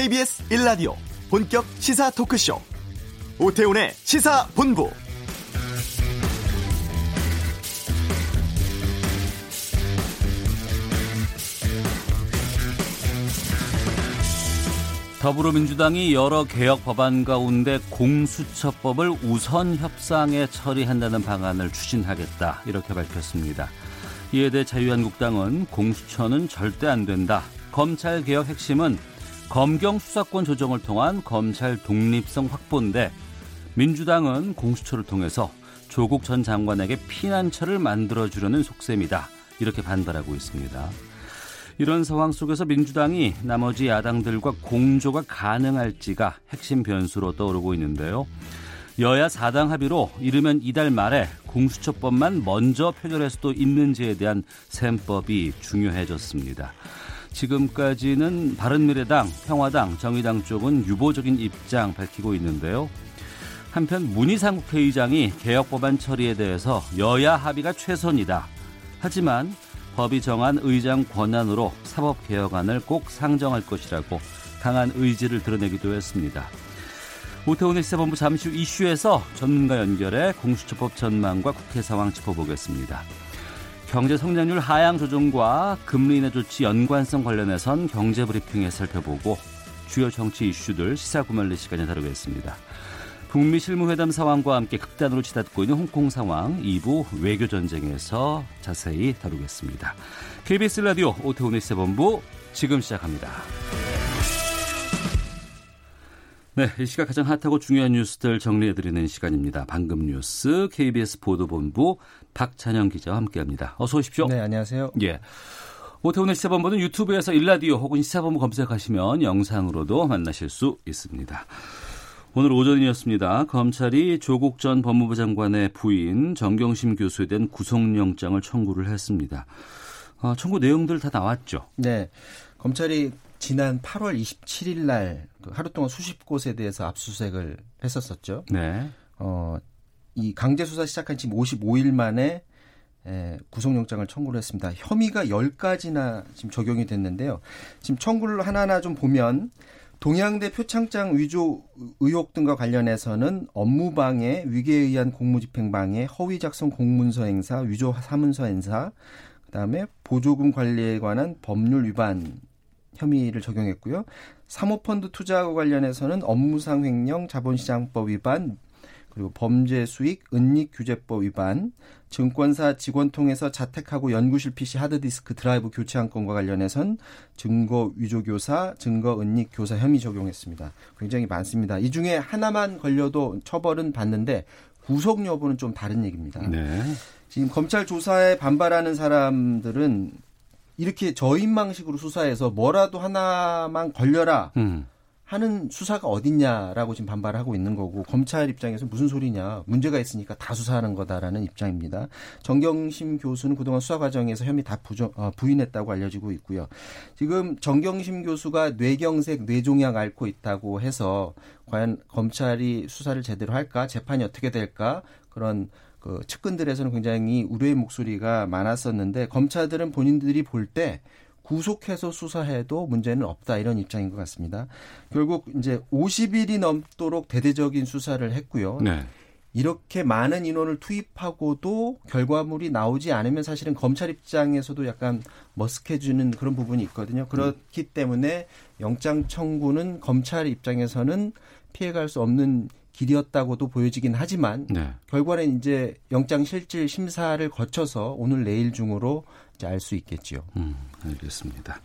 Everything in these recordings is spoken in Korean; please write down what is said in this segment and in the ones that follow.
KBS 1라디오 본격 시사 토크쇼 오태훈의 시사본부 더불어민주당이 여러 개혁 법안 가운데 공수처법을 우선 협상에 처리한다는 방안을 추진하겠다 이렇게 밝혔습니다. 이에 대해 자유한국당은 공수처는 절대 안 된다. 검찰 개혁 핵심은 검경 수사권 조정을 통한 검찰 독립성 확보인데 민주당은 공수처를 통해서 조국 전 장관에게 피난처를 만들어 주려는 속셈이다. 이렇게 반발하고 있습니다. 이런 상황 속에서 민주당이 나머지 야당들과 공조가 가능할지가 핵심 변수로 떠오르고 있는데요. 여야 4당 합의로 이르면 이달 말에 공수처법만 먼저 표결할 수도 있는지에 대한 셈법이 중요해졌습니다. 지금까지는 바른미래당, 평화당, 정의당 쪽은 유보적인 입장 밝히고 있는데요. 한편 문희상 국회의장이 개혁 법안 처리에 대해서 여야 합의가 최선이다. 하지만 법이 정한 의장 권한으로 사법 개혁안을 꼭 상정할 것이라고 강한 의지를 드러내기도 했습니다. 오태훈의 시사본부 잠시 후 이슈에서 전문가 연결해 공수처법 전망과 국회 상황 짚어보겠습니다. 경제 성장률 하향 조정과 금리 인하 조치 연관성 관련해선 경제 브리핑에 살펴보고 주요 정치 이슈들 시사 구말리 시간에 다루겠습니다. 북미 실무회담 상황과 함께 극단으로 치닫고 있는 홍콩 상황 2부 외교 전쟁에서 자세히 다루겠습니다. KBS 라디오 오태훈의 세본부 지금 시작합니다. 네, 이 시각 가장 핫하고 중요한 뉴스들 정리해드리는 시간입니다. 방금 뉴스 KBS 보도본부 박찬영 기자와 함께합니다. 어서 오십시오. 네, 안녕하세요. 예. 오태훈의 시사본부는 유튜브에서 일라디오 혹은 시사본부 검색하시면 영상으로도 만나실 수 있습니다. 오늘 오전이었습니다. 검찰이 조국 전 법무부 장관의 부인 정경심 교수에 대한 구속영장을 청구를 했습니다. 어, 청구 내용들 다 나왔죠? 네. 검찰이 지난 8월 27일 날그 하루 동안 수십 곳에 대해서 압수수색을 했었었죠. 네. 어, 이 강제 수사 시작한 지금 55일 만에 에, 구속영장을 청구를 했습니다. 혐의가 10가지나 지금 적용이 됐는데요. 지금 청구를 하나하나 좀 보면 동양대 표창장 위조 의혹 등과 관련해서는 업무방해, 위계에 의한 공무집행방해, 허위 작성 공문서 행사, 위조 사문서 행사, 그다음에 보조금 관리에 관한 법률 위반 혐의를 적용했고요. 사모펀드 투자와 관련해서는 업무상 횡령, 자본시장법 위반, 그리고 범죄 수익 은닉 규제법 위반, 증권사 직원 통해서 자택하고 연구실 PC 하드디스크 드라이브 교체한 건과 관련해선 증거 위조 교사, 증거 은닉 교사 혐의 적용했습니다. 굉장히 많습니다. 이 중에 하나만 걸려도 처벌은 받는데 구속 여부는 좀 다른 얘기입니다. 네. 지금 검찰 조사에 반발하는 사람들은 이렇게 저인망식으로 수사해서 뭐라도 하나만 걸려라. 음. 하는 수사가 어딨냐라고 지금 반발하고 있는 거고 검찰 입장에서 무슨 소리냐 문제가 있으니까 다 수사하는 거다라는 입장입니다. 정경심 교수는 그동안 수사 과정에서 혐의 다 부정, 어, 부인했다고 알려지고 있고요. 지금 정경심 교수가 뇌경색 뇌종양 앓고 있다고 해서 과연 검찰이 수사를 제대로 할까 재판이 어떻게 될까 그런 그 측근들에서는 굉장히 우려의 목소리가 많았었는데 검찰들은 본인들이 볼때 구속해서 수사해도 문제는 없다 이런 입장인 것 같습니다. 결국 이제 50일이 넘도록 대대적인 수사를 했고요. 네. 이렇게 많은 인원을 투입하고도 결과물이 나오지 않으면 사실은 검찰 입장에서도 약간 머쓱해지는 그런 부분이 있거든요. 그렇기 때문에 영장 청구는 검찰 입장에서는 피해갈 수 없는 길이었다고도 보여지긴 하지만 네. 결과는 이제 영장 실질 심사를 거쳐서 오늘 내일 중으로 알 수 있겠지요. 음, 알겠습니다.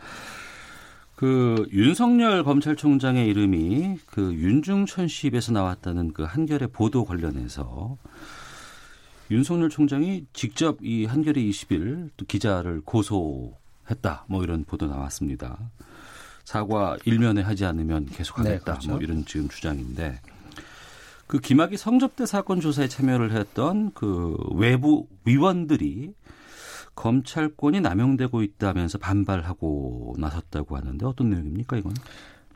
그 윤석열 검찰총장의 이름이 그 윤중천 씨 입에서 나왔다는 그 한결의 보도 관련해서 윤석열 총장이 직접 이 한겨레 20일 또 기자를 고소했다 뭐 이런 보도 나왔습니다. 사과 일면에 하지 않으면 계속하겠다 네, 그렇죠. 뭐 이런 지금 주장인데 그 김학의 성접대 사건 조사에 참여를 했던 그 외부 위원들이 검찰권이 남용되고 있다면서 반발하고 나섰다고 하는데 어떤 내용입니까 이건?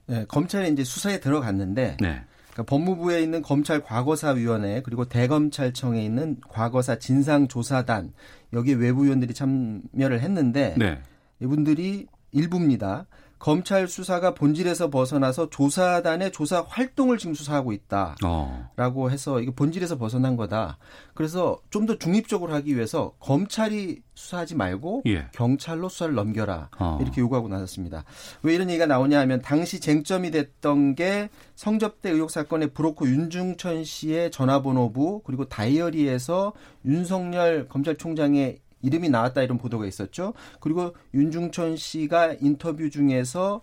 네, 검찰이 이제 수사에 들어갔는데 네. 그러니까 법무부에 있는 검찰 과거사위원회 그리고 대검찰청에 있는 과거사 진상조사단 여기 외부 위원들이 참여를 했는데 네. 이분들이 일부입니다. 검찰 수사가 본질에서 벗어나서 조사단의 조사 활동을 지금 수사하고 있다라고 어. 해서 이게 본질에서 벗어난 거다. 그래서 좀 더 중립적으로 하기 위해서 검찰이 수사하지 말고 예. 경찰로 수사를 넘겨라 어. 이렇게 요구하고 나섰습니다. 왜 이런 얘기가 나오냐 하면 당시 쟁점이 됐던 게 성접대 의혹 사건의 브로커 윤중천 씨의 전화번호부 그리고 다이어리에서 윤석열 검찰총장의 이름이 나왔다 이런 보도가 있었죠. 그리고 윤중천 씨가 인터뷰 중에서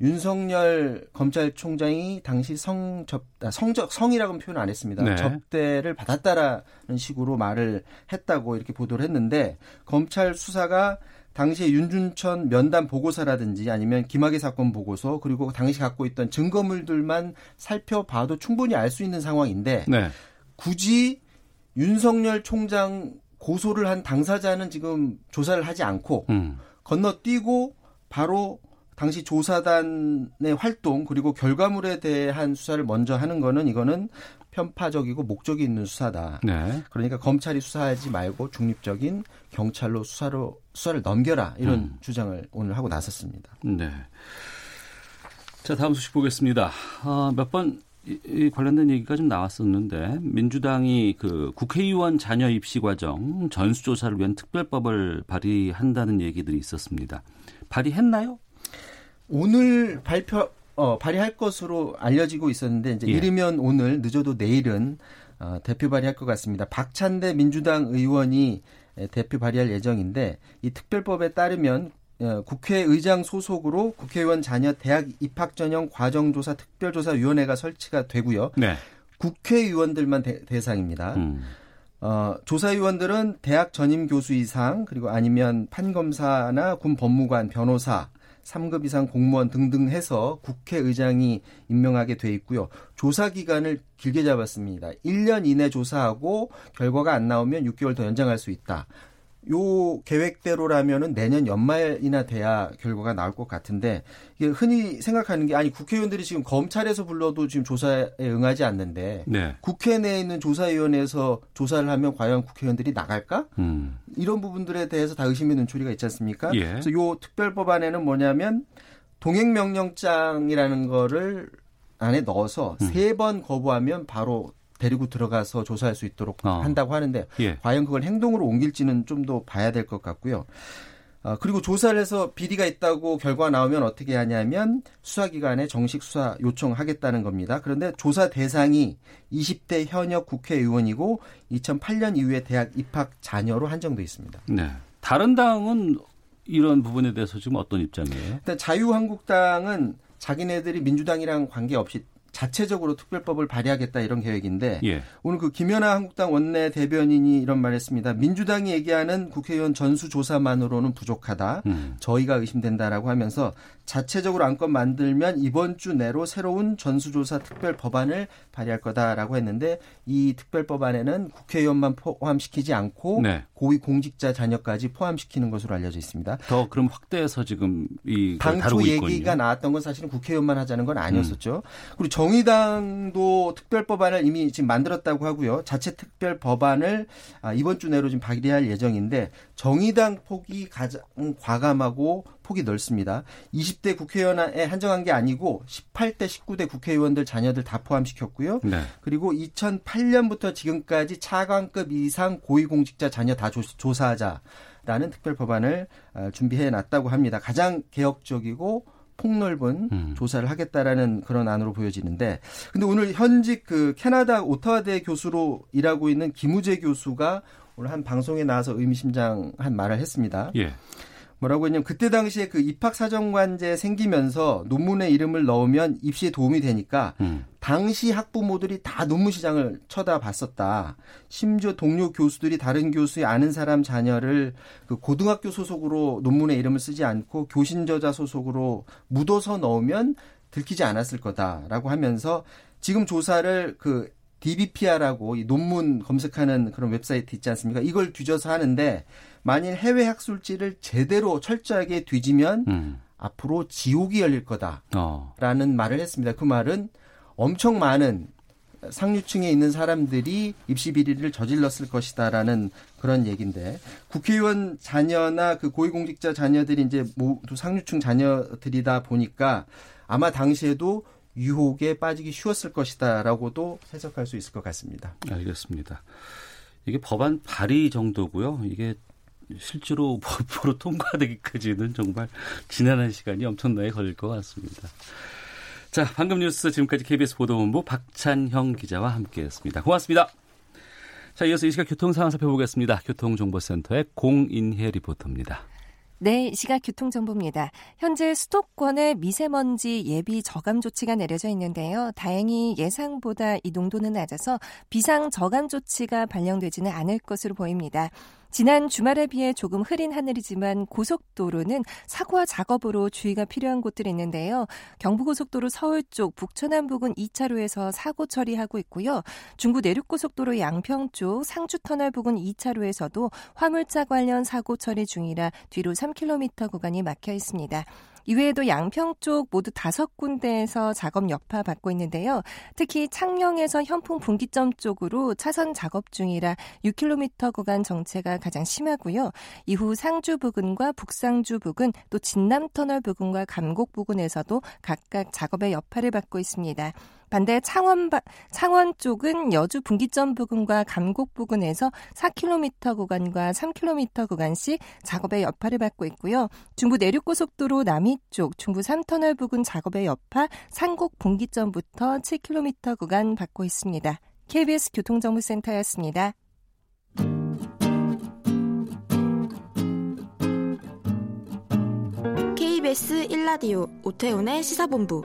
윤석열 검찰총장이 당시 성접 아, 성적 성이라고는 표현 안 했습니다. 네. 접대를 받았다라는 식으로 말을 했다고 이렇게 보도를 했는데 검찰 수사가 당시에 윤준천 면담 보고서라든지 아니면 김학의 사건 보고서 그리고 당시 갖고 있던 증거물들만 살펴봐도 충분히 알 수 있는 상황인데 네. 굳이 윤석열 총장 고소를 한 당사자는 지금 조사를 하지 않고 음. 건너뛰고 바로 당시 조사단의 활동 그리고 결과물에 대한 수사를 먼저 하는 거는 이거는 편파적이고 목적이 있는 수사다. 네. 그러니까 검찰이 수사하지 말고 중립적인 경찰로 수사로 수사를 넘겨라 이런 음. 주장을 오늘 하고 나섰습니다. 네. 자 다음 소식 보겠습니다. 아, 몇번 이 관련된 얘기가 좀 나왔었는데 민주당이 그 국회의원 자녀 입시 과정 전수조사를 위한 특별법을 발의한다는 얘기들이 있었습니다. 발의했나요? 오늘 발표 어, 발의할 것으로 알려지고 있었는데 이제 예. 이르면 오늘 늦어도 내일은 어, 대표 발의할 것 같습니다. 박찬대 민주당 의원이 대표 발의할 예정인데 이 특별법에 따르면 어, 국회의장 소속으로 국회의원 자녀 대학 입학 전형 과정조사 특별조사위원회가 설치가 되고요. 네. 국회의원들만 대, 상입니다 음. 어, 조사위원들은 대학 전임 교수 이상 그리고 아니면 판검사나 군 법무관, 변호사, 3급 이상 공무원 등등 해서 국회의장이 임명하게 돼 있고요. 조사 기간을 길게 잡았습니다. 1년 이내 조사하고 결과가 안 나오면 6개월 더 연장할 수 있다. 요 계획대로라면은 내년 연말이나 돼야 결과가 나올 것 같은데 이게 흔히 생각하는 게 아니 국회의원들이 지금 검찰에서 불러도 지금 조사에 응하지 않는데 네. 국회 내에 있는 조사위원회에서 조사를 하면 과연 국회의원들이 나갈까? 음. 이런 부분들에 대해서 다 의심의 눈초리가 있지 않습니까? 예. 그래서 요 특별법안에는 뭐냐면 동행명령장이라는 거를 안에 넣어서 음. 세번 거부하면 바로 데리고 들어가서 조사할 수 있도록 어. 한다고 하는데 예. 과연 그걸 행동으로 옮길지는 좀 더 봐야 될 것 같고요. 어, 그리고 조사를 해서 비리가 있다고 결과 나오면 어떻게 하냐면 수사기관에 정식 수사 요청하겠다는 겁니다. 그런데 조사 대상이 20대 현역 국회의원이고 2008년 이후에 대학 입학 자녀로 한정돼 있습니다. 네. 다른 당은 이런 부분에 대해서 지금 어떤 입장이에요? 일단 자유한국당은 자기네들이 민주당이랑 관계없이 자체적으로 특별법을 발의하겠다 이런 계획인데 예. 오늘 그 김연아 한국당 원내 대변인이 이런 말했습니다. 민주당이 얘기하는 국회의원 전수 조사만으로는 부족하다. 음. 저희가 의심된다라고 하면서 자체적으로 안건 만들면 이번 주 내로 새로운 전수조사 특별 법안을 발의할 거다라고 했는데 이 특별 법안에는 국회의원만 포함시키지 않고 네. 고위 공직자 자녀까지 포함시키는 것으로 알려져 있습니다. 더 그럼 확대해서 지금 이 당초 얘기가 있군요. 나왔던 건 사실은 국회의원만 하자는 건 아니었었죠. 음. 그리고 정의당도 특별 법안을 이미 지금 만들었다고 하고요. 자체 특별 법안을 아, 이번 주 내로 지금 발의할 예정인데 정의당 폭이 가장 과감하고 폭이 넓습니다. 20대 국회의원에 한정한 게 아니고 18대 19대 국회의원들 자녀들 다 포함시켰고요. 네. 그리고 2008년부터 지금까지 차관급 이상 고위공직자 자녀 다 조사하자. 라는 특별 법안을 어, 준비해 놨다고 합니다. 가장 개혁적이고 폭넓은 음. 조사를 하겠다라는 그런 안으로 보여지는데 근데 오늘 현직 그 캐나다 오타와대 교수로 일하고 있는 김우재 교수가 오늘 한 방송에 나와서 의미심장한 말을 했습니다. 예. 뭐라고 했냐면 그때 당시에 그 입학 사정관제 생기면서 논문에 이름을 넣으면 입시에 도움이 되니까 음. 당시 학부모들이 다 논문 시장을 쳐다봤었다. 심지어 동료 교수들이 다른 교수의 아는 사람 자녀를 그 고등학교 소속으로 논문에 이름을 쓰지 않고 교신 저자 소속으로 묻어서 넣으면 들키지 않았을 거다라고 하면서 지금 조사를 그 DBPR라고 이 논문 검색하는 그런 웹사이트 있지 않습니까? 이걸 뒤져서 하는데 만일 해외 학술지를 제대로 철저하게 뒤지면 음. 앞으로 지옥이 열릴 거다라는 어. 말을 했습니다. 그 말은 엄청 많은 상류층에 있는 사람들이 입시 비리를 저질렀을 것이다라는 그런 얘기인데 국회의원 자녀나 그 고위공직자 자녀들이 이제 모두 상류층 자녀들이다 보니까 아마 당시에도 유혹에 빠지기 쉬웠을 것이다라고도 해석할 수 있을 것 같습니다. 알겠습니다. 이게 법안 발의 정도고요. 이게 실제로 법으로 통과되기까지는 정말 지난한 시간이 엄청나게 걸릴 것 같습니다. 자, 방금 뉴스 지금까지 KBS 보도본부 박찬형 기자와 함께했습니다. 고맙습니다. 자, 이어서 이 시각 교통 상황 살펴보겠습니다. 교통정보센터의 공인혜 리포터입니다. 네, 시각 교통정보입니다. 현재 수도권에 미세먼지 예비 저감 조치가 내려져 있는데요. 다행히 예상보다 이 농도는 낮아서 비상 저감 조치가 발령되지는 않을 것으로 보입니다. 지난 주말에 비해 조금 흐린 하늘이지만 고속도로는 사고와 작업으로 주의가 필요한 곳들이 있는데요. 경부고속도로 서울 쪽 북천안 부근 2차로에서 사고 처리하고 있고요. 중부 내륙고속도로 양평 쪽 상주터널 부근 2차로에서도 화물차 관련 사고 처리 중이라 뒤로 3km 구간이 막혀 있습니다. 이외에도 양평 쪽 모두 다섯 군데에서 작업 여파 받고 있는데요. 특히 창녕에서 현풍 분기점 쪽으로 차선 작업 중이라 6km 구간 정체가 가장 심하고요. 이후 상주 부근과 북상주 부근 또 진남터널 부근과 감곡 부근에서도 각각 작업의 여파를 받고 있습니다. 반대 창원 창원 쪽은 여주 분기점 부근과 감곡 부근에서 4km 구간과 3km 구간씩 작업의 여파를 받고 있고요. 중부 내륙고속도로 남이 쪽 중부 3터널 부근 작업의 여파 산곡 분기점부터 7km 구간 받고 있습니다. KBS 교통정보센터였습니다. KBS 1라디오 오태훈의 시사본부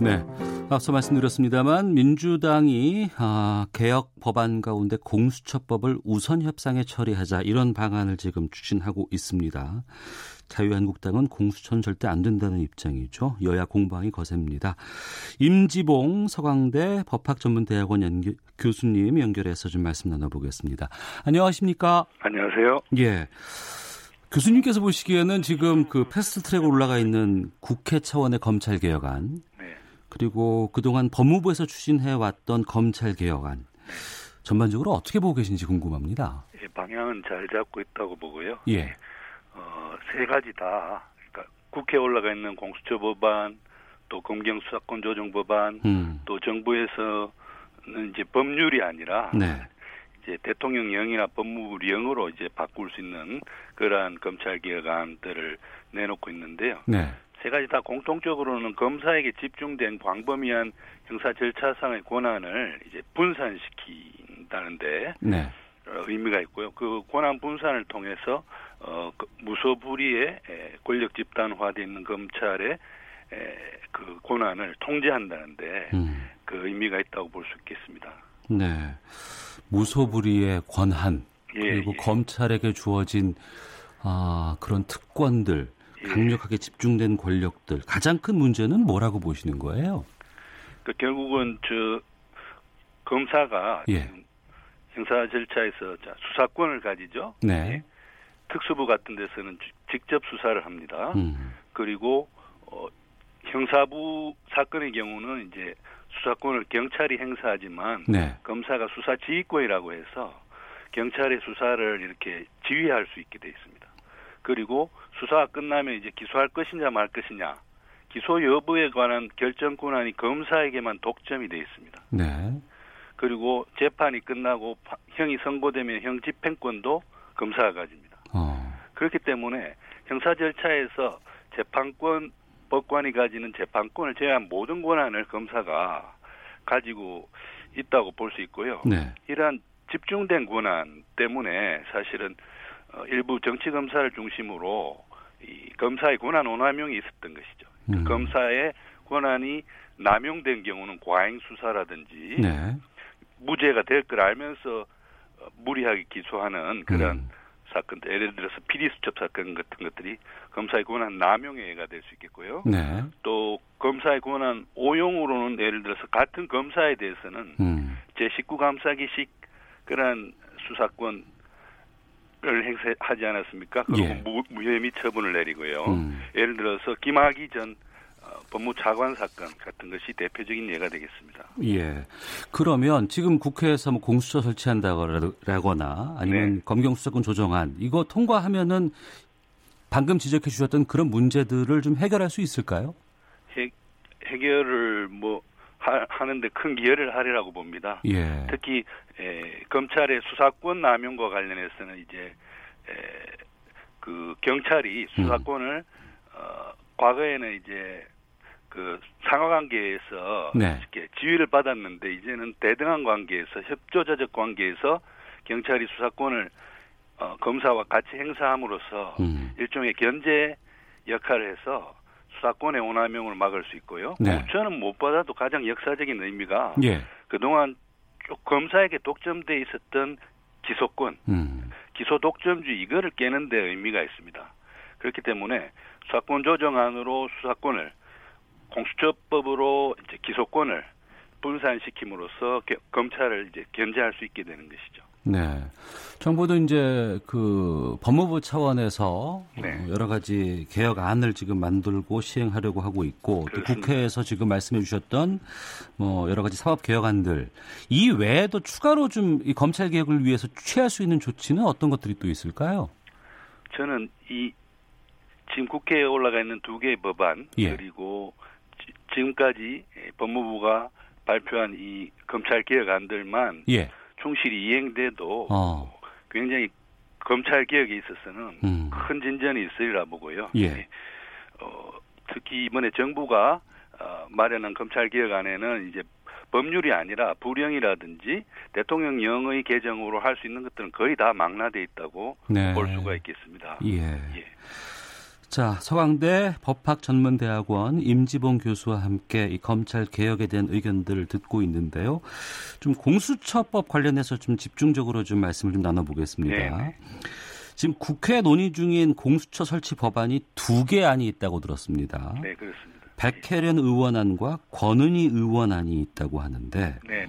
네. 앞서 말씀드렸습니다만 민주당이 아, 개혁 법안 가운데 공수처법을 우선 협상에 처리하자 이런 방안을 지금 추진하고 있습니다. 자유한국당은 공수처는 절대 안 된다는 입장이죠. 여야 공방이 거셉니다. 임지봉 서강대 법학전문대학원 연기, 교수님 연결해서 좀 말씀 나눠보겠습니다. 안녕하십니까? 안녕하세요. 예. 교수님께서 보시기에는 지금 그 패스트 트랙 올라가 있는 국회 차원의 검찰 개혁안 그리고 그동안 법무부에서 추진해 왔던 검찰 개혁안 전반적으로 어떻게 보고 계신지 궁금합니다. 예, 방향은 잘 잡고 있다고 보고요. 예. 어, 세 가지 다 그러니까 국회에 올라가 있는 공수처 법안, 또 검경 수사권 조정 법안, 음. 또 정부에서는 이제 법률이 아니라 네. 이제 대통령령이나 법무부령으로 이제 바꿀 수 있는 그러한 검찰 개혁안들을 내놓고 있는데요. 네. 세 가지 다 공통적으로는 검사에게 집중된 광범위한 형사 절차상의 권한을 이제 분산시킨다는데 네. 어, 의미가 있고요. 그 권한 분산을 통해서 어, 그 무소불위의 권력 집단화되어 있는 검찰의 에, 그 권한을 통제한다는데 음. 그 의미가 있다고 볼 수 있겠습니다. 네, 무소불위의 권한 예, 그리고 예. 검찰에게 주어진 아, 그런 특권들 예. 강력하게 집중된 권력들 가장 큰 문제는 뭐라고 보시는 거예요? 그 결국은 저 검사가 예. 형사 절차에서 수사권을 가지죠. 네. 예. 특수부 같은 데서는 직접 수사를 합니다. 음. 그리고 어, 형사부 사건의 경우는 이제 수사권을 경찰이 행사하지만 네. 검사가 수사 지휘권이라고 해서 경찰의 수사를 이렇게 지휘할 수 있게 돼 있습니다. 그리고 수사가 끝나면 이제 기소할 것이냐 말 것이냐 기소 여부에 관한 결정 권한이 검사에게만 독점이 돼 있습니다. 네. 그리고 재판이 끝나고 형이 선고되면 형 집행권도 검사가 가집니다. 어. 그렇기 때문에 형사 절차에서 재판권 법관이 가지는 재판권을 제외한 모든 권한을 검사가 가지고 있다고 볼 수 있고요. 네. 이러한 집중된 권한 때문에 사실은 어, 일부 정치 검사를 중심으로 이 검사의 권한 오남용이 있었던 것이죠. 그 음. 검사의 권한이 남용된 경우는 과잉 수사라든지 네. 무죄가 될 걸 알면서 어, 무리하게 기소하는 그런 음. 사건들, 예를 들어서 피디 수첩 사건 같은 것들이 검사의 권한 남용에 의가 될 수 있겠고요. 네. 또 검사의 권한 오용으로는 예를 들어서 같은 검사에 대해서는 음. 제19 감사기식 그런 수사권 을 행사하지 않았습니까? 그리고 예. 무, 무혐의 처분을 내리고요. 음. 예를 들어서 김학의 전 어, 법무차관 사건 같은 것이 대표적인 예가 되겠습니다. 예. 그러면 지금 국회에서 뭐 공수처 설치한다거나 아니면 네. 검경 수사권 조정안 이거 통과하면은 방금 지적해 주셨던 그런 문제들을 좀 해결할 수 있을까요? 해, 해결을 뭐 하, 는데큰 기여를 하리라고 봅니다. 예. 특히 에, 검찰의 수사권 남용과 관련해서는 이제 에, 그 경찰이 수사권을 음. 어, 과거에는 이제 그 상하 관계에서 네. 이렇게 지위를 받았는데 이제는 대등한 관계에서 협조자적 관계에서 경찰이 수사권을 어, 검사와 같이 행사함으로써 음. 일종의 견제 역할을 해서 수 사권의 오남용을 막을 수 있고요. 네. 공천은 무엇보다도 가장 역사적인 의미가 예. 그동안 검사에게 독점돼 있었던 기소권, 음. 기소 독점주의 이거를 깨는 데 의미가 있습니다. 그렇기 때문에 수사권 조정안으로 수사권을 공수처법으로 이제 기소권을 분산시킴으로써 검찰을 이제 견제할 수 있게 되는 것이죠. 네. 정부도 이제 그 법무부 차원에서 네. 여러 가지 개혁안을 지금 만들고 시행하려고 하고 있고 또 국회에서 지금 말씀해 주셨던 뭐 여러 가지 사법 개혁안들 이 외에도 추가로 좀 이 검찰 개혁을 위해서 취할 수 있는 조치는 어떤 것들이 또 있을까요? 저는 이 지금 국회에 올라가 있는 두 개의 법안 예. 그리고 지, 지금까지 법무부가 발표한 이 검찰 개혁안들만 예. 충실히 이행돼도 어. 굉장히 검찰 개혁에 있어서는 음. 큰 진전이 있으리라 보고요. 예. 네. 어, 특히 이번에 정부가 어, 마련한 검찰 개혁안에는 이제 법률이 아니라 부령이라든지 대통령령의 개정으로 할 수 있는 것들은 거의 다 망라돼 있다고 네. 볼 수가 있겠습니다. 예. 예. 자, 서강대 법학전문대학원 임지봉 교수와 함께 이 검찰 개혁에 대한 의견들을 듣고 있는데요. 좀 공수처법 관련해서 좀 집중적으로 좀 말씀을 좀 나눠보겠습니다. 네. 지금 국회 논의 중인 공수처 설치 법안이 두 개 안이 있다고 들었습니다. 네, 그렇습니다. 백혜련 의원안과 권은희 의원안이 있다고 하는데 네. 네.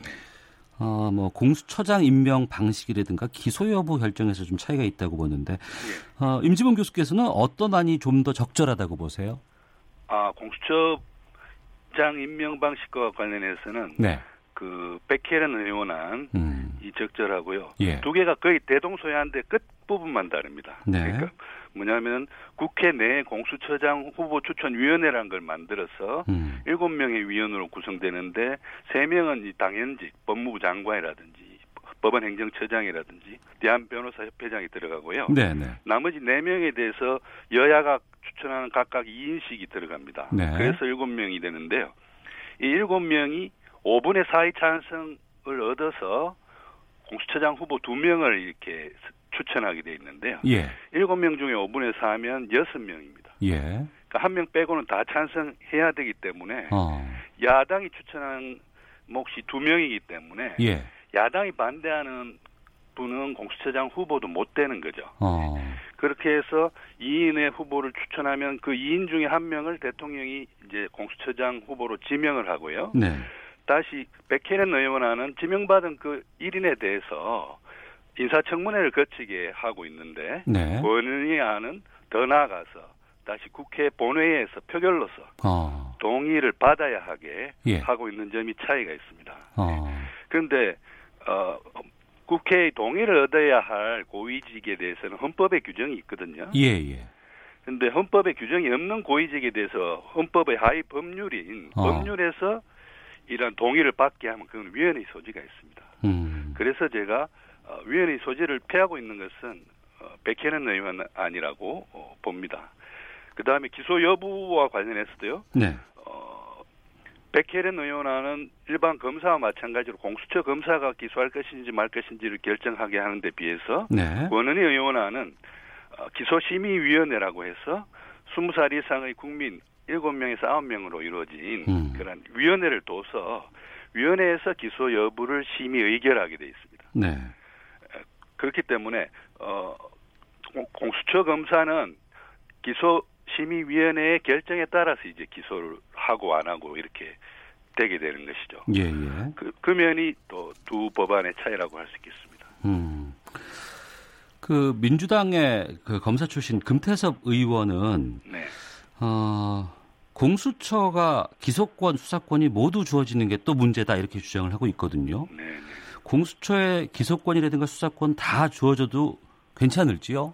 어, 뭐 공수처장 임명 방식이라든가 기소 여부 결정에서 좀 차이가 있다고 보는데 예. 어, 임지봉 교수께서는 어떤 안이 좀 더 적절하다고 보세요? 아 공수처장 임명 방식과 관련해서는 네. 그 백혜련 의원안 음. 이 적절하고요. 예. 두 개가 거의 대동소이한데 끝 부분만 다릅니다. 네. 그러니까 뭐냐면 국회 내 공수처장 후보 추천위원회라는 걸 만들어서 음. 일곱 음. 명의 위원으로 구성되는데 세 명은 이 당연직 법무부 장관이라든지 법원 행정처장이라든지 대한변호사협회장이 들어가고요. 네네. 네. 나머지 네 명에 대해서 여야가 추천하는 각각 2인씩이 들어갑니다. 네. 그래서 일곱 명이 되는데요. 이 일곱 명이 5분의 4의 찬성을 얻어서 공수처장 후보 두 명을 이렇게 추천하게 돼 있는데요. 예. 7명 중에 5분의 4면 6명입니다. 예. 그러니까 한 명 빼고는 다 찬성해야 되기 때문에 어. 야당이 추천한 몫이 두 명이기 때문에 예. 야당이 반대하는 분은 공수처장 후보도 못 되는 거죠. 어. 그렇게 해서 2인의 후보를 추천하면 그 2인 중에 한 명을 대통령이 이제 공수처장 후보로 지명을 하고요. 네. 다시 백혜련 의원안은 지명받은 그 1인에 대해서 인사청문회를 거치게 하고 있는데 네. 권은희 안은 더 나아가서 다시 국회 본회의에서 표결로서 어. 동의를 받아야 하게 예. 하고 있는 점이 차이가 있습니다. 어. 그런데 어, 국회의 동의를 얻어야 할 고위직에 대해서는 헌법에 규정이 있거든요. 예, 예. 근데 헌법에 규정이 없는 고위직에 대해서 헌법의 하위 법률인 어. 법률에서 이런 동의를 받게 하면 그건 위헌의 소지가 있습니다. 음. 그래서 제가 어, 위헌의 소지를 피하고 있는 것은 어, 백혜는 의원 아니라고 어, 봅니다. 그 다음에 기소 여부와 관련해서도요. 네. 어, 백혜련 의원안은 일반 검사와 마찬가지로 공수처 검사가 기소할 것인지 말 것인지를 결정하게 하는 데 비해서 네. 권은희 의원안은 어, 기소심의위원회라고 해서 20살 이상의 국민 7명에서 9명으로 이루어진 음. 그런 위원회를 둬서 위원회에서 기소 여부를 심의 의결하게 돼 있습니다. 네. 그렇기 때문에 어 공수처 검사는 기소 심의위원회의 결정에 따라서 이제 기소를 하고 안 하고 이렇게 되게 되는 것이죠. 예, 예. 그, 그 면이 또 두 법안의 차이라고 할 수 있겠습니다. 음. 그 민주당의 그 검사 출신 금태섭 의원은 네. 어, 공수처가 기소권, 수사권이 모두 주어지는 게 또 문제다 이렇게 주장을 하고 있거든요. 네, 네. 공수처의 기소권이라든가 수사권 다 주어져도 괜찮을지요?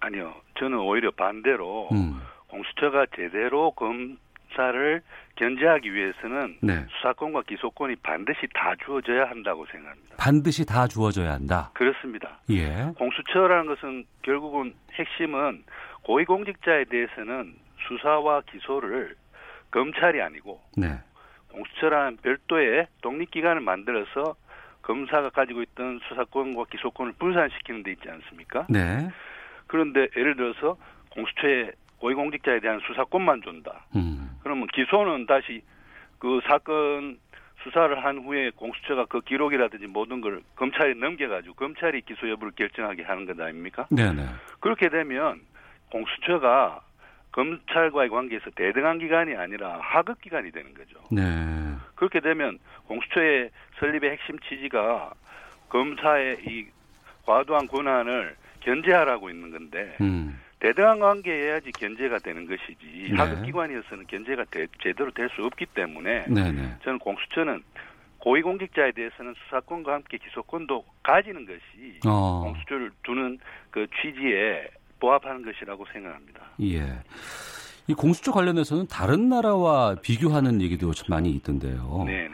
아니요. 저는 오히려 반대로 음. 공수처가 제대로 검사를 견제하기 위해서는 네. 수사권과 기소권이 반드시 다 주어져야 한다고 생각합니다. 반드시 다 주어져야 한다. 그렇습니다. 예. 공수처라는 것은 결국은 핵심은 고위공직자에 대해서는 수사와 기소를 검찰이 아니고 네. 공수처라는 별도의 독립기관을 만들어서 검사가 가지고 있던 수사권과 기소권을 분산시키는 데 있지 않습니까? 네. 그런데 예를 들어서 공수처에 고위공직자에 대한 수사권만 준다. 음. 그러면 기소는 다시 그 사건 수사를 한 후에 공수처가 그 기록이라든지 모든 걸 검찰에 넘겨가지고 검찰이 기소 여부를 결정하게 하는 것 아닙니까? 네네. 그렇게 되면 공수처가 검찰과의 관계에서 대등한 기관이 아니라 하급 기관이 되는 거죠. 네. 그렇게 되면 공수처의 설립의 핵심 취지가 검사의 이 과도한 권한을 견제하라고 있는 건데 음. 대등한 관계해야지 견제가 되는 것이지 네. 하급 기관이어서는 견제가 되, 제대로 될 수 없기 때문에 네네. 저는 공수처는 고위공직자에 대해서는 수사권과 함께 기소권도 가지는 것이 어. 공수처를 두는 그 취지에 부합하는 것이라고 생각합니다. 예. 이 공수처 관련해서는 다른 나라와 비교하는 얘기도 좀 많이 있던데요. 네네.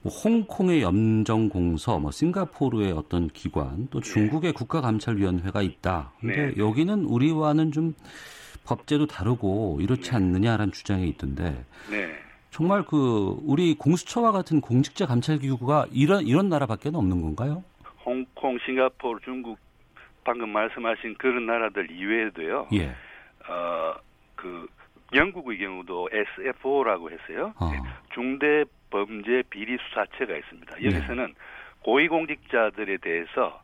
뭐 홍콩의 염정공서, 뭐 싱가포르의 어떤 기관, 또 중국의 국가감찰위원회가 있다. 근데 네. 여기는 우리와는 좀 법제도 다르고 이렇지 않느냐라는 주장이 있던데 네. 정말 그 우리 공수처와 같은 공직자 감찰 기구가 이런 이런 나라밖에 없는 건가요? 홍콩, 싱가포르, 중국 방금 말씀하신 그런 나라들 이외에도요. 예. 어, 그 영국의 경우도 SFO라고 했어요. 어. 중대 범죄 비리 수사처가 있습니다. 여기서는 고위공직자들에 대해서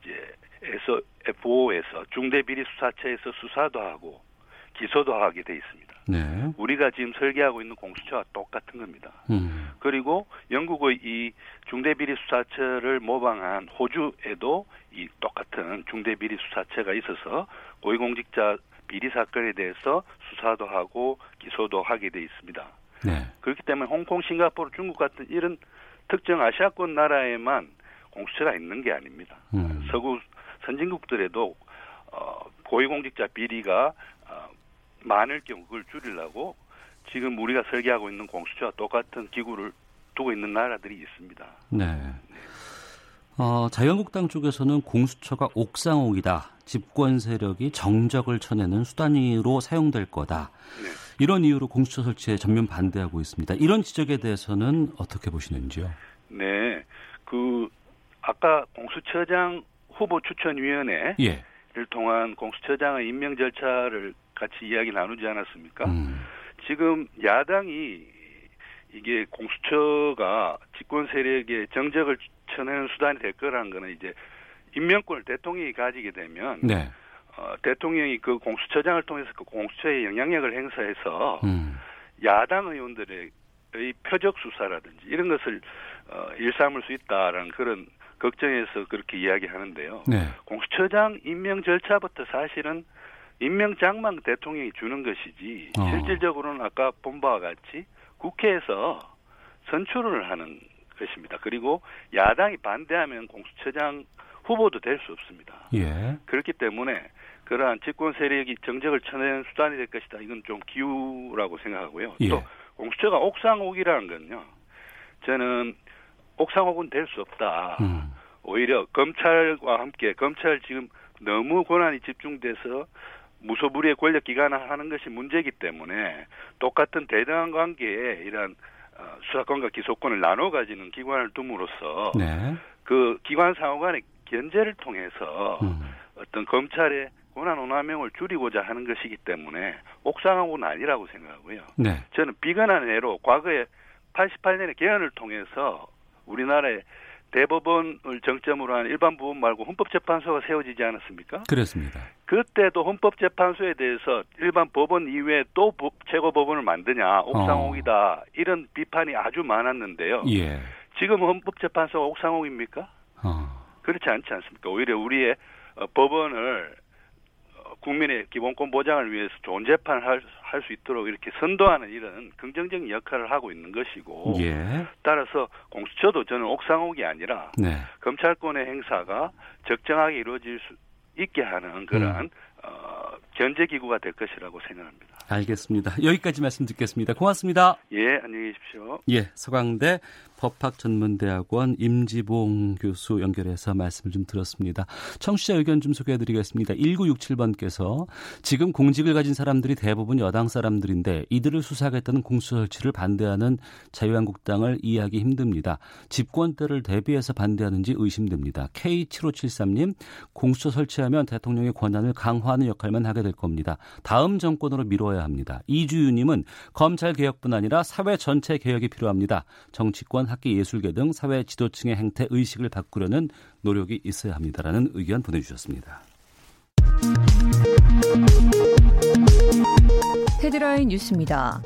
이제 SFO에서 중대 비리 수사처에서 수사도 하고 기소도 하게 돼 있습니다. 네. 우리가 지금 설계하고 있는 공수처와 똑같은 겁니다. 음. 그리고 영국의 이 중대비리 수사처를 모방한 호주에도 이 똑같은 중대비리 수사처가 있어서 고위공직자 비리 사건에 대해서 수사도 하고 기소도 하게 돼 있습니다. 네. 그렇기 때문에 홍콩, 싱가포르, 중국 같은 이런 특정 아시아권 나라에만 공수처가 있는 게 아닙니다. 음. 서구 선진국들에도 어, 고위공직자 비리가 어, 많을 경우 그걸 줄이려고 지금 우리가 설계하고 있는 공수처와 똑같은 기구를 두고 있는 나라들이 있습니다. 네. 어, 자유한국당 쪽에서는 공수처가 옥상옥이다. 집권 세력이 정적을 쳐내는 수단으로 사용될 거다. 네. 이런 이유로 공수처 설치에 전면 반대하고 있습니다. 이런 지적에 대해서는 어떻게 보시는지요? 네. 그 아까 공수처장 후보 추천위원회를 예. 통한 공수처장의 임명 절차를 같이 이야기 나누지 않았습니까? 음. 지금 야당이 이게 공수처가 집권 세력의 정적을 쳐내는 수단이 될 거라는 거는 이제 임명권을 대통령이 가지게 되면 네. 어, 대통령이 그 공수처장을 통해서 그 공수처의 영향력을 행사해서 음. 야당 의원들의 표적 수사라든지 이런 것을 어, 일삼을 수 있다라는 그런 걱정에서 그렇게 이야기하는데요. 네. 공수처장 임명 절차부터 사실은 임명장만 대통령이 주는 것이지 어. 실질적으로는 아까 본 바와 같이 국회에서 선출을 하는 것입니다. 그리고 야당이 반대하면 공수처장 후보도 될 수 없습니다. 예. 그렇기 때문에 그러한 집권 세력이 정적을 쳐내는 수단이 될 것이다. 이건 좀 기우라고 생각하고요. 예. 또 공수처가 옥상옥이라는 건요. 저는 옥상옥은 될 수 없다. 음. 오히려 검찰과 함께 검찰 지금 너무 권한이 집중돼서 무소불위의 권력 기관을 하는 것이 문제이기 때문에 똑같은 대등한 관계에 이러한 어, 수사권과 기소권을 나눠 가지는 기관을 둠으로써 네. 그 기관 상호 간의 견제를 통해서 음. 어떤 검찰의 권한 오남용을 줄이고자 하는 것이기 때문에 옥상하고는 아니라고 생각하고요. 네. 저는 비근한 예로 과거에 88년에 개헌을 통해서 우리나라의 대법원을 정점으로 한 일반 부분 말고 헌법재판소가 세워지지 않았습니까? 그렇습니다. 그때도 헌법재판소에 대해서 일반 법원 이외에 또 최고법원을 만드냐 옥상옥이다 어. 이런 비판이 아주 많았는데요. 예. 지금 헌법재판소가 옥상옥입니까? 어. 그렇지 않지 않습니까? 오히려 우리의 어, 법원을 국민의 기본권 보장을 위해서 좋은 재판을 할 수 있도록 이렇게 선도하는 이런 긍정적인 역할을 하고 있는 것이고 예. 따라서 공수처도 저는 옥상옥이 아니라 네. 검찰권의 행사가 적정하게 이루어질 수 있게 하는 그러한 음. 어, 견제 기구가 될 것이라고 생각합니다. 알겠습니다. 여기까지 말씀 듣겠습니다. 고맙습니다. 예, 안녕히 계십시오. 예, 서강대 법학전문대학원 임지봉 교수 연결해서 말씀을 좀 들었습니다. 청취자 의견 좀 소개해 드리겠습니다. 1967번께서 지금 공직을 가진 사람들이 대부분 여당 사람들인데 이들을 수사하겠다는 공수 설치를 반대하는 자유한국당을 이해하기 힘듭니다. 집권 때를 대비해서 반대하는지 의심됩니다. K7573님, 공수처 설치하면 대통령의 권한을 강화하는 역할만 하게 될 겁니다. 다음 정권으로 미뤄야 합니다. 이주유님은 검찰 개혁뿐 아니라 사회 전체 개혁이 필요합니다. 정치권 학계 예술계 등 사회 지도층의 행태 의식을 바꾸려는 노력이 있어야 합니다라는 의견 보내주셨습니다. 헤드라인 뉴스입니다.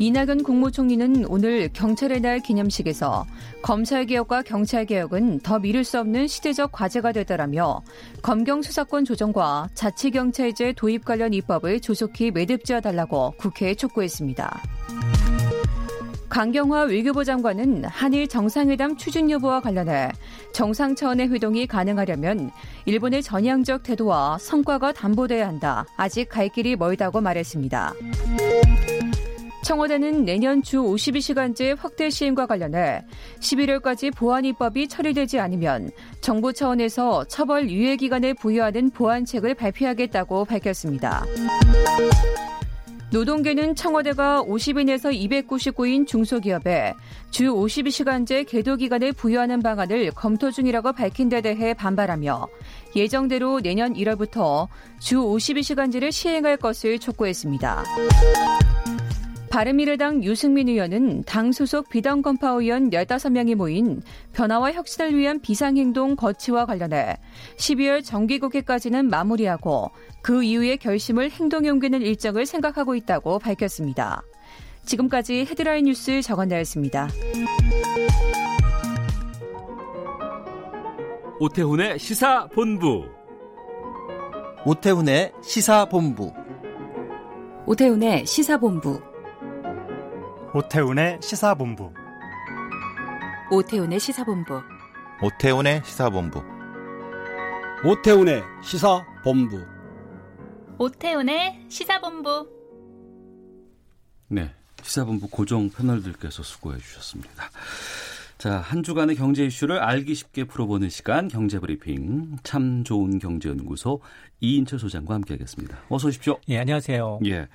이낙연 국무총리는 오늘 경찰의 날 기념식에서 검찰개혁과 경찰개혁은 더 미룰 수 없는 시대적 과제가 되다라며 검경 수사권 조정과 자치경찰제 도입 관련 입법을 조속히 매듭지어 달라고 국회에 촉구했습니다. 강경화 외교부 장관은 한일 정상회담 추진 여부와 관련해 정상 차원의 회동이 가능하려면 일본의 전향적 태도와 성과가 담보돼야 한다. 아직 갈 길이 멀다고 말했습니다. 청와대는 내년 주 52시간제 확대 시행과 관련해 11월까지 보안 입법이 처리되지 않으면 정부 차원에서 처벌 유예 기간을 부여하는 보안책을 발표하겠다고 밝혔습니다. 노동계는 청와대가 50인에서 299인 중소기업에 주 52시간제 계도 기간을 부여하는 방안을 검토 중이라고 밝힌 데 대해 반발하며 예정대로 내년 1월부터 주 52시간제를 시행할 것을 촉구했습니다. 바른미래당 유승민 의원은 당 소속 비당건파 의원 15명이 모인 변화와 혁신을 위한 비상행동 거치와 관련해 12월 정기국회까지는 마무리하고 그 이후의 결심을 행동에 옮기는 일정을 생각하고 있다고 밝혔습니다. 지금까지 헤드라인 뉴스 정원나였습니다. 오태훈의 시사본부 오태훈의 시사본부 오태훈의 시사본부 오태훈의 시사본부 오태훈의 시사본부 오태훈의 시사본부 오태훈의 시사본부 오태훈의 시사본부 네 시사본부 고정 패널들께서 수고해 주셨습니다. 자, 한 주간의 경제 이슈를 알기 쉽게 풀어보는 시간 경제브리핑 참 좋은 경제연구소 이인철 소장과 함께하겠습니다. 어서 오십시오. 예, 안녕하세요. 예.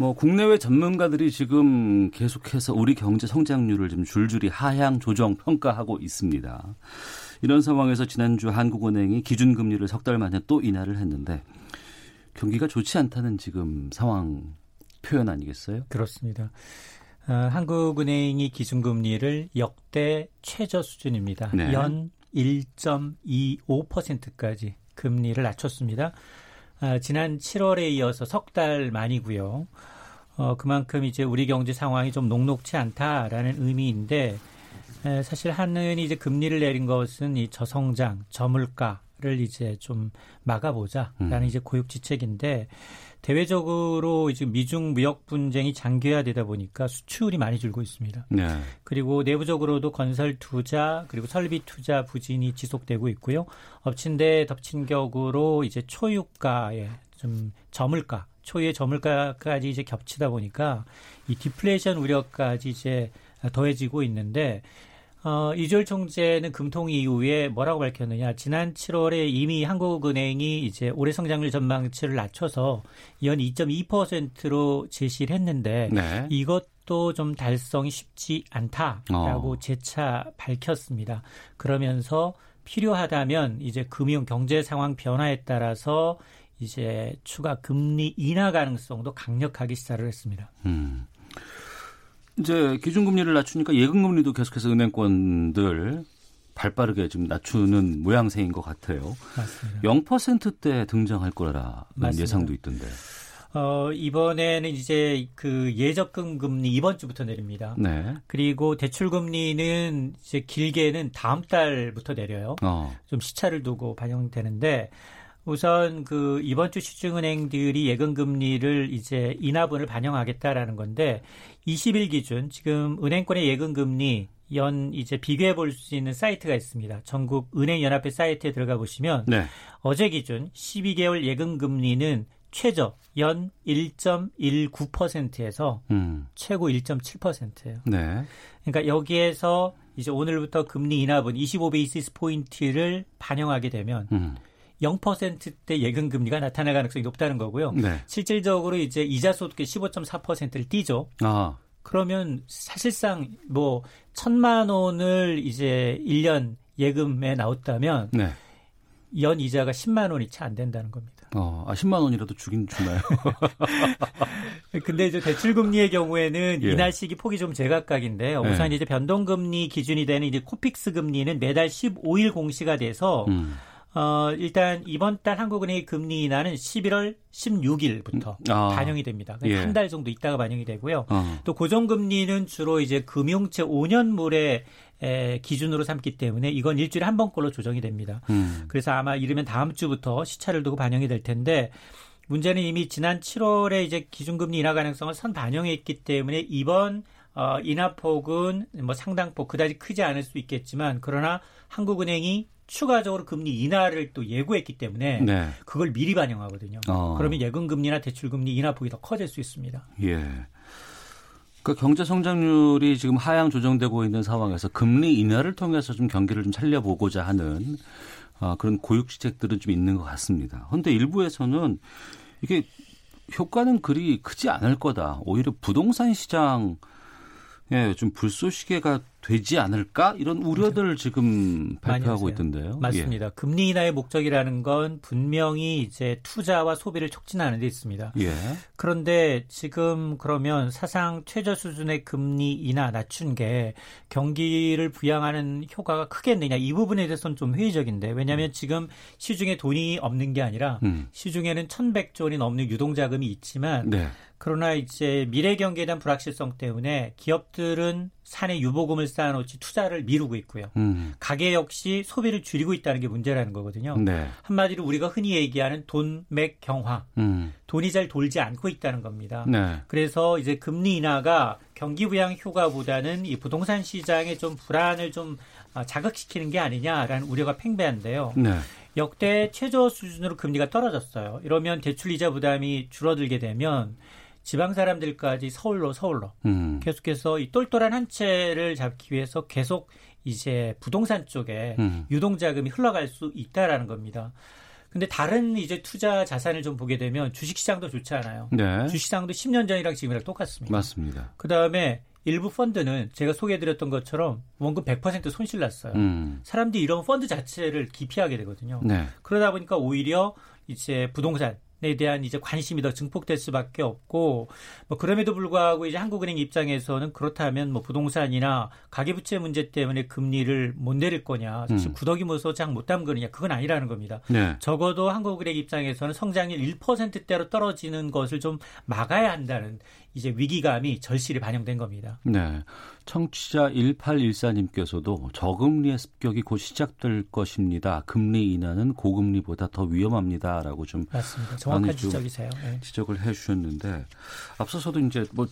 뭐 국내외 전문가들이 지금 계속해서 우리 경제 성장률을 좀 줄줄이 하향 조정 평가하고 있습니다. 이런 상황에서 지난주 한국은행이 기준금리를 석 달 만에 또 인하를 했는데 경기가 좋지 않다는 지금 상황 표현 아니겠어요? 그렇습니다. 어, 한국은행이 기준금리를 역대 최저 수준입니다. 네. 연 1.25%까지 금리를 낮췄습니다. 아, 지난 7월에 이어서 석 달 만이고요. 어, 그만큼 이제 우리 경제 상황이 좀 녹록치 않다라는 의미인데 에, 사실 한은이 이제 금리를 내린 것은 이 저성장, 저물가를 이제 좀 막아보자라는 음. 이제 고육지책인데 대외적으로 지금 미중 무역 분쟁이 장기화되다 보니까 수출이 많이 줄고 있습니다. 네. 그리고 내부적으로도 건설 투자 그리고 설비 투자 부진이 지속되고 있고요. 엎친 데 덮친 격으로 이제 초유가에 좀 저물가 초유의 저물가까지 이제 겹치다 보니까 이 디플레이션 우려까지 이제 더해지고 있는데 어, 이주열 총재는 금통 이후에 뭐라고 밝혔느냐. 지난 7월에 이미 한국은행이 이제 올해 성장률 전망치를 낮춰서 연 2.2%로 제시를 했는데 네. 이것도 좀 달성이 쉽지 않다라고 어. 재차 밝혔습니다. 그러면서 필요하다면 이제 금융 경제 상황 변화에 따라서 이제 추가 금리 인하 가능성도 강력하게 시사를 했습니다. 음. 이제 기준금리를 낮추니까 예금금리도 계속해서 은행권들 발빠르게 좀 낮추는 모양새인 것 같아요. 맞습니다. 0%대 등장할 맞습니다. 예상도 있던데. 어, 이번에는 이제 그 예적금 금리 이번 주부터 내립니다. 네. 그리고 대출 금리는 이제 길게는 다음 달부터 내려요. 어. 좀 시차를 두고 반영되는데 우선 그 이번 주 시중은행들이 예금 금리를 이제 인하분을 반영하겠다라는 건데 20일 기준 지금 은행권의 예금 금리 연 이제 비교해 볼 수 있는 사이트가 있습니다. 전국 은행 연합회 사이트에 들어가 보시면 네. 어제 기준 12개월 예금 금리는 최저 연 1.19%에서 음. 최고 1.7%예요. 네. 그러니까 여기에서 이제 오늘부터 금리 인하분 25베이시스 포인트를 반영하게 되면 음. 0%대 예금 금리가 나타날 가능성이 높다는 거고요. 네. 실질적으로 이제 이자 소득의 15.4%를 띄죠. 아. 그러면 사실상 뭐 천만 원을 이제 1년 예금에 나왔다면 네. 연 이자가 10만 원이 채 안 된다는 겁니다. 어, 아 10만 원이라도 주긴 주나요? 근데 이제 대출 금리의 경우에는 예. 인하 시기 폭이 좀 제각각인데요. 네. 우선 예. 이제 변동 금리 기준이 되는 이제 코픽스 금리는 매달 15일 공시가 돼서 음. 어, 일단 이번 달 한국은행의 금리 인하는 11월 16일부터 아. 반영이 됩니다. 예. 한달 정도 있다가 반영이 되고요. 어. 또 고정금리는 주로 이제 금융채 5년물에 에, 기준으로 삼기 때문에 이건 일주일에 한 번꼴로 조정이 됩니다. 음. 그래서 아마 이르면 다음 주부터 시차를 두고 반영이 될 텐데 문제는 이미 지난 7월에 이제 기준금리 인하 가능성을 선 반영했기 때문에 이번 어, 인하폭은 뭐 상당폭 그다지 크지 않을 수 있겠지만 그러나 한국은행이 추가적으로 금리 인하를 또 예고했기 때문에 네. 그걸 미리 반영하거든요. 어. 그러면 예금 금리나 대출 금리 인하 폭이 더 커질 수 있습니다. 예. 그 경제 성장률이 지금 하향 조정되고 있는 상황에서 금리 인하를 통해서 좀 경기를 좀 살려보고자 하는 어, 그런 고육지책들은 좀 있는 것 같습니다. 그런데 일부에서는 이게 효과는 그리 크지 않을 거다. 오히려 부동산 시장 예, 좀 불쏘시개가 되지 않을까 이런 우려들을 지금 발표하고 있던데요. 맞습니다. 예. 금리 인하의 목적이라는 건 분명히 이제 투자와 소비를 촉진하는 데 있습니다. 예. 그런데 지금 그러면 사상 최저 수준의 금리 인하 낮춘 게 경기를 부양하는 효과가 크겠느냐 이 부분에 대해서는 좀 회의적인데 왜냐하면 음. 지금 시중에 돈이 없는 게 아니라 음. 시중에는 1,100조 원이 넘는 유동 자금이 있지만 네. 그러나 이제 미래 경기에 대한 불확실성 때문에 기업들은 산에 유보금을 쌓아놓지 투자를 미루고 있고요. 음. 가계 역시 소비를 줄이고 있다는 게 문제라는 거거든요. 네. 한마디로 우리가 흔히 얘기하는 돈맥 경화, 음. 돈이 잘 돌지 않고 있다는 겁니다. 네. 그래서 이제 금리 인하가 경기 부양 효과보다는 이 부동산 시장의 좀 불안을 좀 아, 자극시키는 게 아니냐라는 우려가 팽배한데요. 네. 역대 최저 수준으로 금리가 떨어졌어요. 이러면 대출 이자 부담이 줄어들게 되면 지방 사람들까지 서울로 서울로 음. 계속해서 이 똘똘한 한 채를 잡기 위해서 계속 이제 부동산 쪽에 음. 유동 자금이 흘러갈 수 있다라는 겁니다. 근데 다른 이제 투자 자산을 좀 보게 되면 주식 시장도 좋지 않아요. 네. 주식 시장도 10년 전이랑 지금이랑 똑같습니다. 맞습니다. 그 다음에 일부 펀드는 제가 소개해드렸던 것처럼 원금 100% 손실 났어요. 음. 사람들이 이런 펀드 자체를 기피하게 되거든요. 네. 그러다 보니까 오히려 이제 부동산 에 대한 이제 관심이 더 증폭될 수밖에 없고 뭐 그럼에도 불구하고 이제 한국은행 입장에서는 그렇다면 뭐 부동산이나 가계부채 문제 때문에 금리를 못 내릴 거냐 사실 음. 구더기 모서 장 못 담그느냐 그건 아니라는 겁니다. 네. 적어도 한국은행 입장에서는 성장률 1%대로 떨어지는 것을 좀 막아야 한다는 이제 위기감이 절실히 반영된 겁니다. 네. 청취자 1814님께서도 저금리의 습격이 곧 시작될 것입니다. 금리 인하는 고금리보다 더 위험합니다 라고 좀 맞습니다. 정확한 지적이세요. 네. 지적을 해 주셨는데 앞서서도 이제 뭐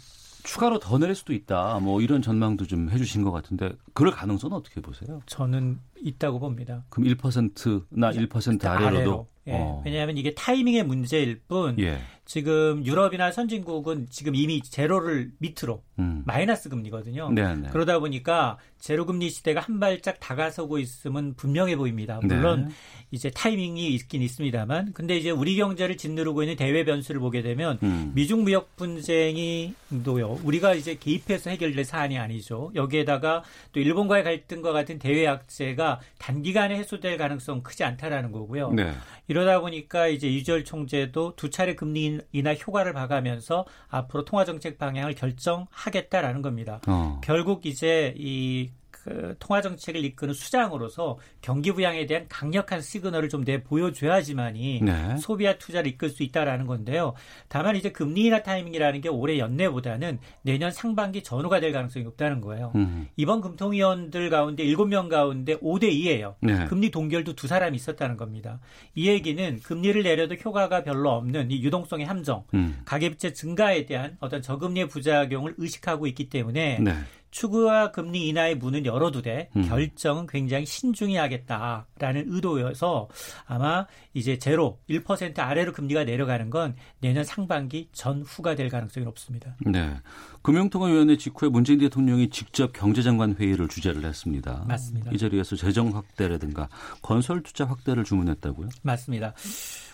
추가로 더 내릴 수도 있다. 뭐 이런 전망도 좀 해주신 것 같은데 그럴 가능성은 어떻게 보세요? 저는 있다고 봅니다. 그럼 1%나 1% 아래로도 아래로. 예. 어. 왜냐하면 이게 타이밍의 문제일 뿐 예. 지금 유럽이나 선진국은 지금 이미 제로를 밑으로 음. 마이너스 금리거든요. 네네. 네. 그러다 보니까 제로 금리 시대가 한 발짝 다가서고 있으면 분명해 보입니다. 물론 네. 이제 타이밍이 있긴 있습니다만 근데 이제 우리 경제를 짓누르고 있는 대외 변수를 보게 되면 음. 미중 무역 분쟁이도요. 우리가 이제 개입해서 해결될 사안이 아니죠. 여기에다가 또 일본과의 갈등과 같은 대외 악재가 단기간에 해소될 가능성 크지 않다라는 거고요. 네. 이러다 보니까 이제 이주열 총재도 두 차례 금리 인하 효과를 봐가면서 앞으로 통화 정책 방향을 결정하겠다라는 겁니다. 어. 결국 이제 이 그 통화 정책을 이끄는 수장으로서 경기 부양에 대한 강력한 시그널을 좀 내 보여줘야지만이 네. 소비와 투자를 이끌 수 있다라는 건데요. 다만 이제 금리 인하 타이밍이라는 게 올해 연내보다는 내년 상반기 전후가 될 가능성이 높다는 거예요. 음. 이번 금통위원들 가운데 7명 가운데 5대 2예요. 네. 금리 동결도 두 사람이 있었다는 겁니다. 이 얘기는 금리를 내려도 효과가 별로 없는 이 유동성의 함정, 음. 가계부채 증가에 대한 어떤 저금리의 부작용을 의식하고 있기 때문에 네. 추구와 금리 인하의 문은 열어두되 음. 결정은 굉장히 신중히 하겠다라는 의도여서 아마 이제 제로 1% 아래로 금리가 내려가는 건 내년 상반기 전후가 될 가능성이 높습니다. 네. 금융통화위원회 직후에 문재인 대통령이 직접 경제장관 회의를 주재를 했습니다. 맞습니다. 이 자리에서 재정 확대라든가 건설 투자 확대를 주문했다고요? 맞습니다.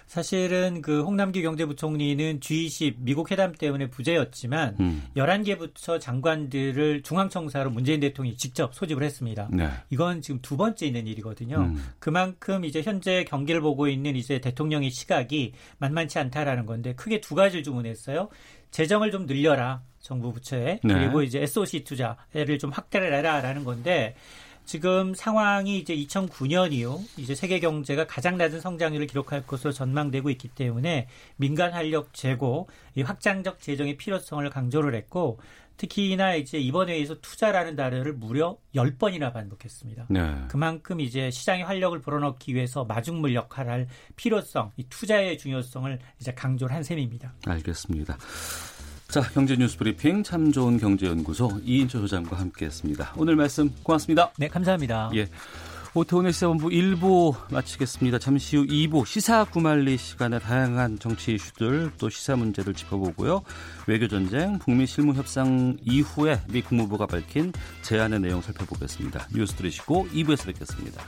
사실은 그 홍남기 경제부총리는 G20 미국 회담 때문에 부재였지만 음. 11개 부처 장관들을 중앙청사로 문재인 대통령이 직접 소집을 했습니다. 네. 이건 지금 두 번째 있는 일이거든요. 음. 그만큼 이제 현재 경기를 보고 있는 이제 대통령의 시각이 만만치 않다라는 건데 크게 두 가지를 주문했어요. 재정을 좀 늘려라. 정부 부처에 네. 그리고 이제 SOC 투자를 좀 확대를 해라라는 건데 지금 상황이 이제 2009년 이후 이제 세계 경제가 가장 낮은 성장률을 기록할 것으로 전망되고 있기 때문에 민간 활력 재고, 이 확장적 재정의 필요성을 강조를 했고 특히나 이제 이번 회의에서 투자라는 단어를 무려 10번이나 반복했습니다. 네. 그만큼 이제 시장의 활력을 불어넣기 위해서 마중물 역할을 할 필요성, 이 투자의 중요성을 이제 강조를 한 셈입니다. 알겠습니다. 자, 경제 뉴스 브리핑 참 좋은 경제연구소 이인철 소장과 함께했습니다. 오늘 말씀 고맙습니다. 네, 감사합니다. 예. 오태훈의 시사본부 1부 마치겠습니다. 잠시 후 2부 시사 구말리 시간에 다양한 정치 이슈들 또 시사 문제를 짚어보고요. 외교전쟁, 북미 실무 협상 이후에 미 국무부가 밝힌 제안의 내용 살펴보겠습니다. 뉴스 들으시고 2부에서 뵙겠습니다.